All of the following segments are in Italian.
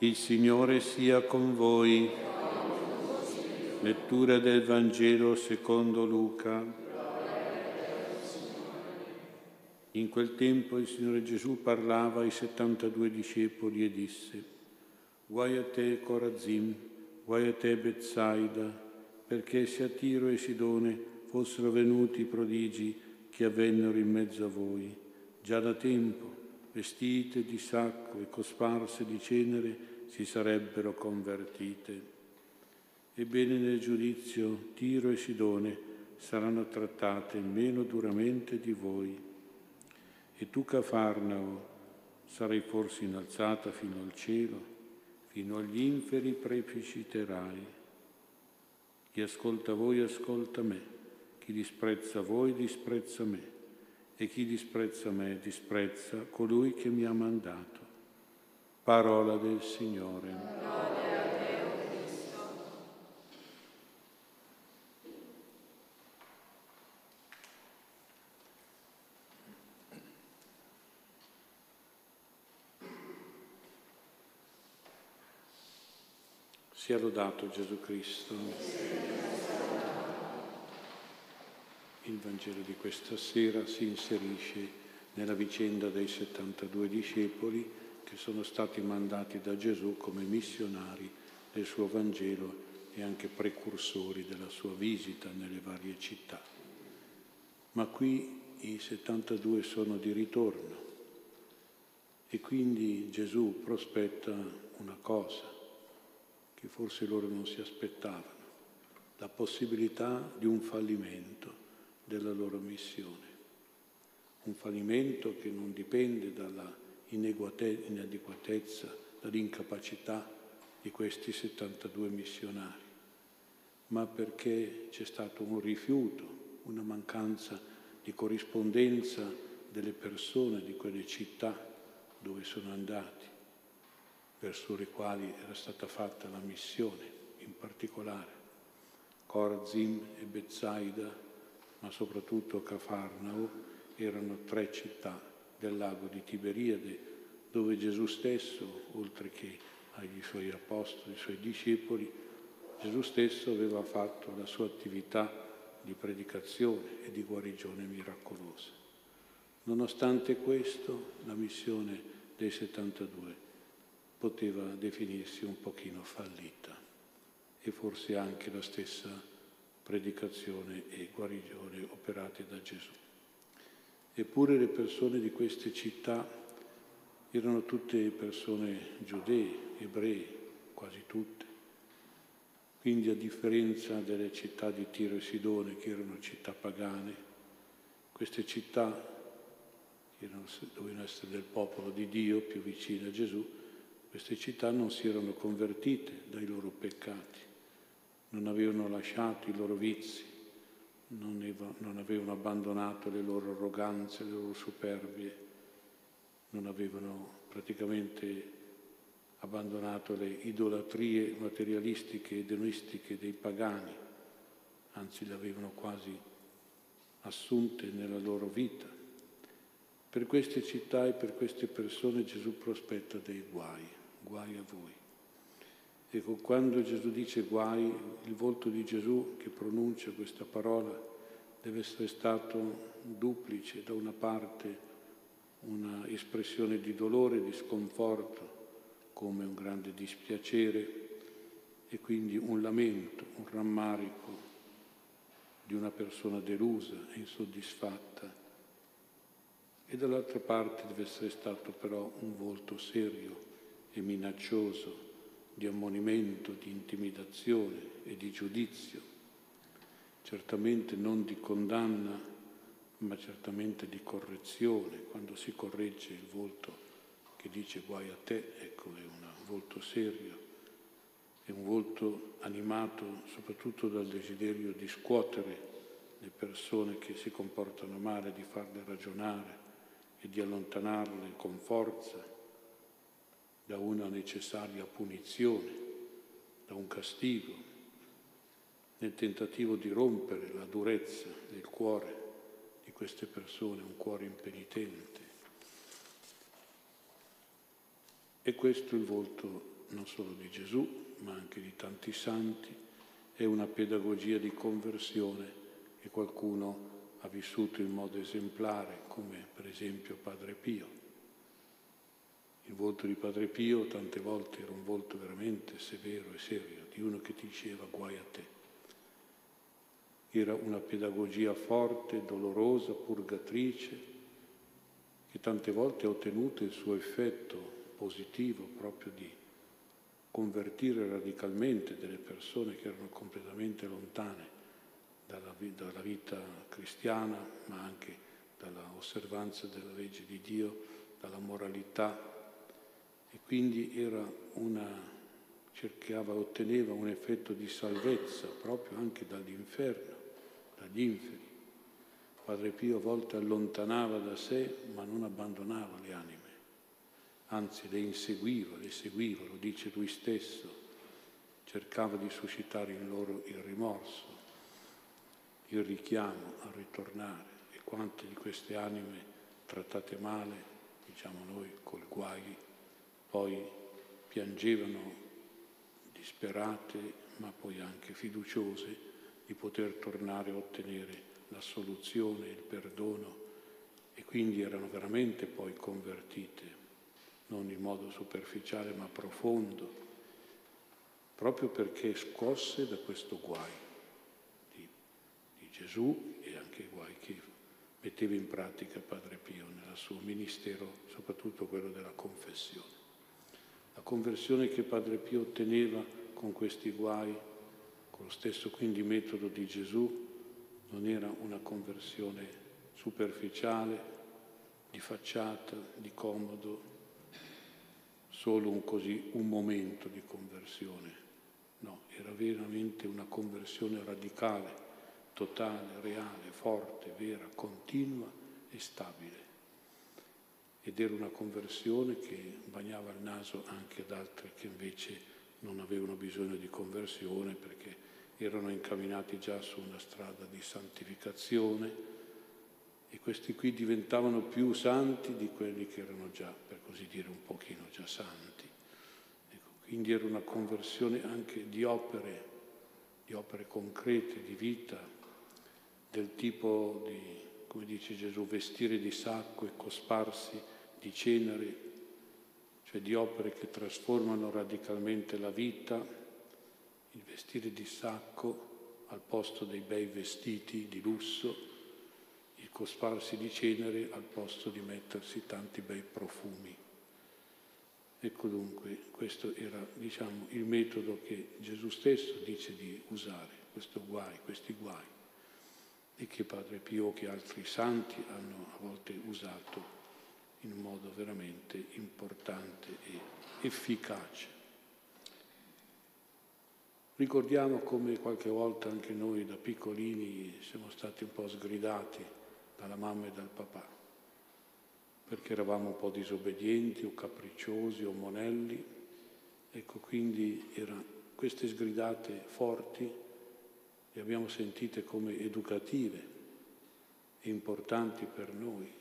Il Signore sia con voi. Lettura del Vangelo secondo Luca. In quel tempo il Signore Gesù parlava ai 72 discepoli e disse, Guai a te Corazim, guai a te Bezzaida, perché se a Tiro e Sidone fossero venuti i prodigi che avvennero in mezzo a voi, già da tempo vestite di sacco e cosparse di cenere, si sarebbero convertite. Ebbene nel giudizio Tiro e Sidone saranno trattate meno duramente di voi. E tu, Cafarnao, sarai forse innalzata fino al cielo, fino agli inferi precipiterai. Chi ascolta voi ascolta me, chi disprezza voi disprezza me e chi disprezza me disprezza colui che mi ha mandato. Parola del Signore. Sia lodato Gesù Cristo. Il Vangelo di questa sera si inserisce nella vicenda dei 72 discepoli che sono stati mandati da Gesù come missionari del suo Vangelo e anche precursori della sua visita nelle varie città. Ma qui i 72 sono di ritorno e quindi Gesù prospetta una cosa che forse loro non si aspettavano, la possibilità di un fallimento della loro missione. Un fallimento che non dipende dalla inadeguatezza, dall'incapacità di questi 72 missionari, ma perché c'è stato un rifiuto, una mancanza di corrispondenza delle persone di quelle città dove sono andati, verso le quali era stata fatta la missione, in particolare Corazim e Bezzaida ma soprattutto Cafarnao, erano tre città del lago di Tiberiade, dove Gesù stesso, oltre che ai suoi apostoli, ai suoi discepoli, Gesù stesso aveva fatto la sua attività di predicazione e di guarigione miracolosa. Nonostante questo, la missione dei 72 poteva definirsi un pochino fallita e forse anche la stessa predicazione e guarigione operate da Gesù. Eppure le persone di queste città erano tutte persone giudee, ebrei, quasi tutte. Quindi a differenza delle città di Tiro e Sidone, che erano città pagane, queste città che dovevano essere del popolo di Dio, più vicine a Gesù, queste città non si erano convertite dai loro peccati non avevano lasciato i loro vizi, non, avevano abbandonato le loro arroganze, le loro superbie, non avevano praticamente abbandonato le idolatrie materialistiche ed edonistiche dei pagani, anzi le avevano quasi assunte nella loro vita. Per queste città e per queste persone Gesù prospetta dei guai, guai a voi. Ecco, quando Gesù dice guai, il volto di Gesù che pronuncia questa parola deve essere stato duplice, da una parte una espressione di dolore, di sconforto, come un grande dispiacere e quindi un lamento, un rammarico di una persona delusa e insoddisfatta. E dall'altra parte deve essere stato però un volto serio e minaccioso di ammonimento, di intimidazione e di giudizio, certamente non di condanna, ma certamente di correzione, quando si corregge il volto che dice guai a te, ecco è un volto serio, è un volto animato soprattutto dal desiderio di scuotere le persone che si comportano male, di farle ragionare e di allontanarle con forza da una necessaria punizione, da un castigo, nel tentativo di rompere la durezza del cuore di queste persone, un cuore impenitente. E questo è il volto non solo di Gesù, ma anche di tanti santi, è una pedagogia di conversione che qualcuno ha vissuto in modo esemplare, come per esempio Padre Pio. Il volto di Padre Pio tante volte era un volto veramente severo e serio, di uno che ti diceva guai a te. Era una pedagogia forte, dolorosa, purgatrice, che tante volte ha ottenuto il suo effetto positivo proprio di convertire radicalmente delle persone che erano completamente lontane dalla, dalla vita cristiana, ma anche dalla osservanza della legge di Dio, dalla moralità. E quindi una, cercava, otteneva un effetto di salvezza proprio anche dall'inferno, dagli inferi. Padre Pio a volte allontanava da sé, ma non abbandonava le anime, anzi le inseguiva, le seguiva, lo dice lui stesso, cercava di suscitare in loro il rimorso, il richiamo a ritornare. E quante di queste anime trattate male, diciamo noi, col guai, poi piangevano disperate ma poi anche fiduciose di poter tornare a ottenere la soluzione, il perdono e quindi erano veramente poi convertite, non in modo superficiale ma profondo, proprio perché scosse da questo guai Gesù e anche i guai che metteva in pratica Padre Pio nel suo ministero, soprattutto quello della confessione. Conversione che Padre Pio otteneva con questi guai, con lo stesso quindi metodo di Gesù, non era una conversione superficiale, di facciata, di comodo, solo un, così, un momento di conversione. No, era veramente una conversione radicale totale, reale, forte, vera, continua e stabile. Ed era una conversione che bagnava il naso anche ad altri che invece non avevano bisogno di conversione perché erano incamminati già su una strada di santificazione e questi qui diventavano più santi di quelli che erano già, per così dire, un pochino già santi. Ecco, quindi era una conversione anche di opere, di opere concrete, di vita, del tipo di, come dice Gesù, vestire di sacco e cosparsi di cenere, cioè di opere che trasformano radicalmente la vita, il vestire di sacco al posto dei bei vestiti di lusso, il cosparsi di cenere al posto di mettersi tanti bei profumi. Ecco dunque, questo era diciamo, il metodo che Gesù stesso dice di usare, questo guai, questi guai e che Padre Pio che altri santi hanno a volte usato in un modo veramente importante e efficace. Ricordiamo come qualche volta anche noi da piccolini siamo stati un po' sgridati dalla mamma e dal papà, perché eravamo un po' disobbedienti o capricciosi o monelli. Ecco, quindi erano queste sgridate forti le abbiamo sentite come educative importanti per noi.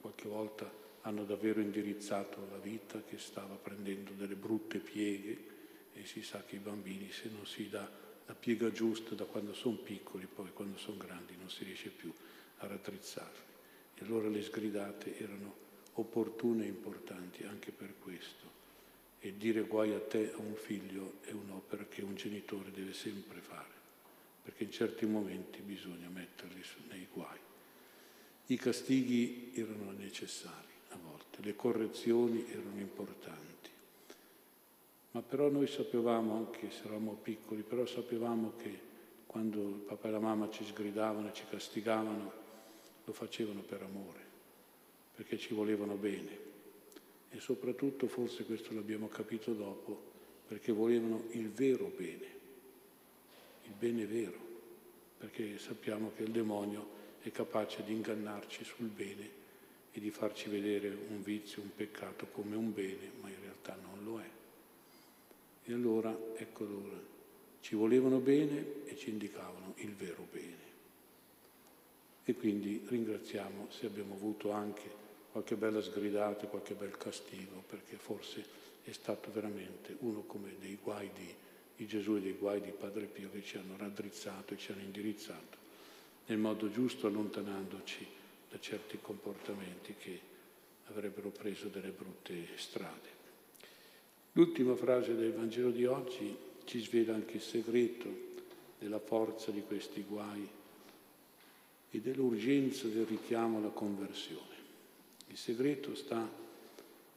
Qualche volta hanno davvero indirizzato la vita che stava prendendo delle brutte pieghe e si sa che i bambini se non si dà la piega giusta da quando sono piccoli, poi quando sono grandi non si riesce più a raddrizzarli. E allora le sgridate erano opportune e importanti anche per questo. E dire guai a te a un figlio è un'opera che un genitore deve sempre fare perché in certi momenti bisogna metterli nei guai. I castighi erano necessari a volte, le correzioni erano importanti, ma però noi sapevamo, anche se eravamo piccoli, però sapevamo che quando il papà e la mamma ci sgridavano e ci castigavano, lo facevano per amore, perché ci volevano bene. E soprattutto, forse questo l'abbiamo capito dopo, perché volevano il vero bene il bene vero, perché sappiamo che il demonio è capace di ingannarci sul bene e di farci vedere un vizio, un peccato come un bene, ma in realtà non lo è. E allora, ecco loro, ci volevano bene e ci indicavano il vero bene. E quindi ringraziamo se abbiamo avuto anche qualche bella sgridata, qualche bel castigo, perché forse è stato veramente uno come dei guai di, di Gesù e dei guai di Padre Pio che ci hanno raddrizzato e ci hanno indirizzato nel modo giusto allontanandoci da certi comportamenti che avrebbero preso delle brutte strade. L'ultima frase del Vangelo di oggi ci svela anche il segreto della forza di questi guai e dell'urgenza del richiamo alla conversione. Il segreto sta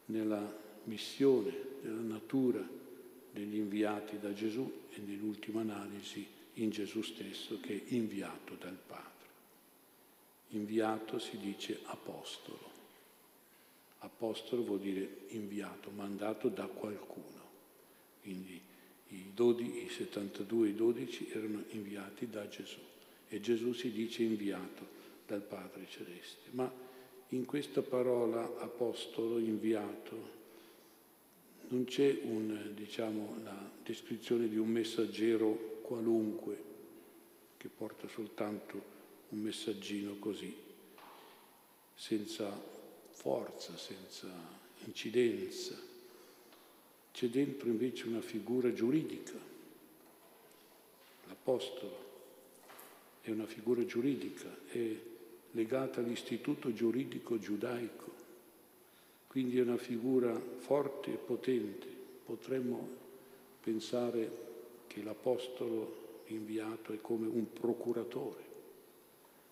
nella missione, nella natura degli inviati da Gesù e nell'ultima analisi in Gesù stesso che è inviato dal Padre. Inviato si dice apostolo. Apostolo vuol dire inviato, mandato da qualcuno. Quindi i, 12, i 72 e i 12 erano inviati da Gesù e Gesù si dice inviato dal Padre Celeste. Ma in questa parola apostolo, inviato, non c'è diciamo, la descrizione di un messaggero qualunque che porta soltanto un messaggino così, senza forza, senza incidenza. C'è dentro invece una figura giuridica. L'Apostolo è una figura giuridica, è legata all'istituto giuridico giudaico quindi è una figura forte e potente. Potremmo pensare che l'Apostolo inviato è come un procuratore.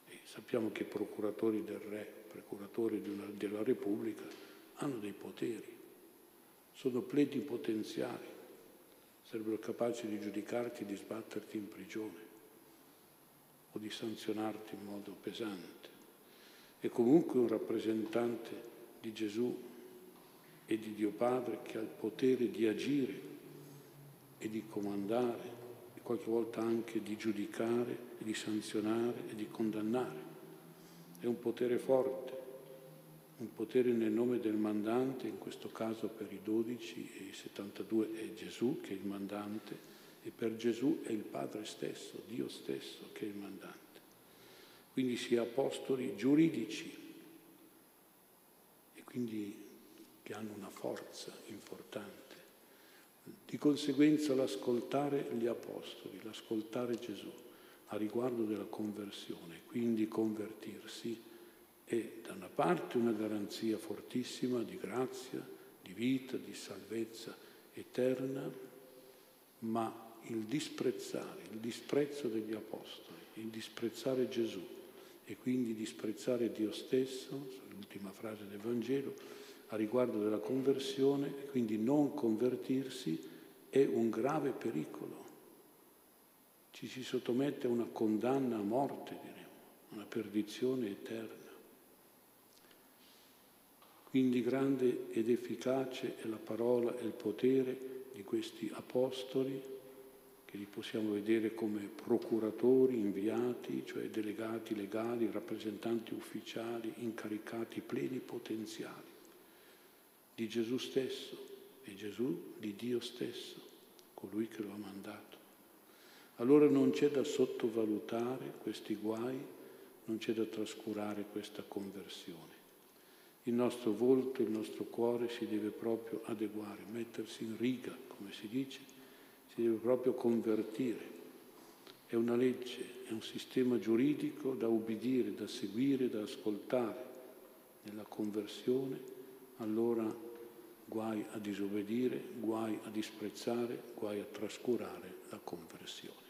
E sappiamo che i procuratori del Re, procuratori una, della Repubblica, hanno dei poteri, sono plenipotenziari, sarebbero capaci di giudicarti e di sbatterti in prigione o di sanzionarti in modo pesante. È comunque un rappresentante di Gesù e di Dio Padre che ha il potere di agire e di comandare e qualche volta anche di giudicare e di sanzionare e di condannare. È un potere forte, un potere nel nome del mandante, in questo caso per i 12 e i 72 è Gesù che è il mandante e per Gesù è il Padre stesso, Dio stesso che è il mandante. Quindi si è apostoli giuridici quindi che hanno una forza importante. Di conseguenza l'ascoltare gli Apostoli, l'ascoltare Gesù a riguardo della conversione, quindi convertirsi, è da una parte una garanzia fortissima di grazia, di vita, di salvezza eterna, ma il disprezzare, il disprezzo degli Apostoli, il disprezzare Gesù e quindi disprezzare Dio stesso, l'ultima frase del Vangelo, a riguardo della conversione, quindi non convertirsi è un grave pericolo. Ci si sottomette a una condanna a morte, diremo, una perdizione eterna. Quindi grande ed efficace è la parola e il potere di questi apostoli, che li possiamo vedere come procuratori inviati, cioè delegati legali, rappresentanti ufficiali, incaricati plenipotenziali di Gesù stesso e Gesù di Dio stesso, colui che lo ha mandato. Allora non c'è da sottovalutare questi guai, non c'è da trascurare questa conversione. Il nostro volto, il nostro cuore si deve proprio adeguare, mettersi in riga, come si dice, si deve proprio convertire. È una legge, è un sistema giuridico da ubbidire, da seguire, da ascoltare nella conversione allora guai a disobbedire, guai a disprezzare, guai a trascurare la comunità.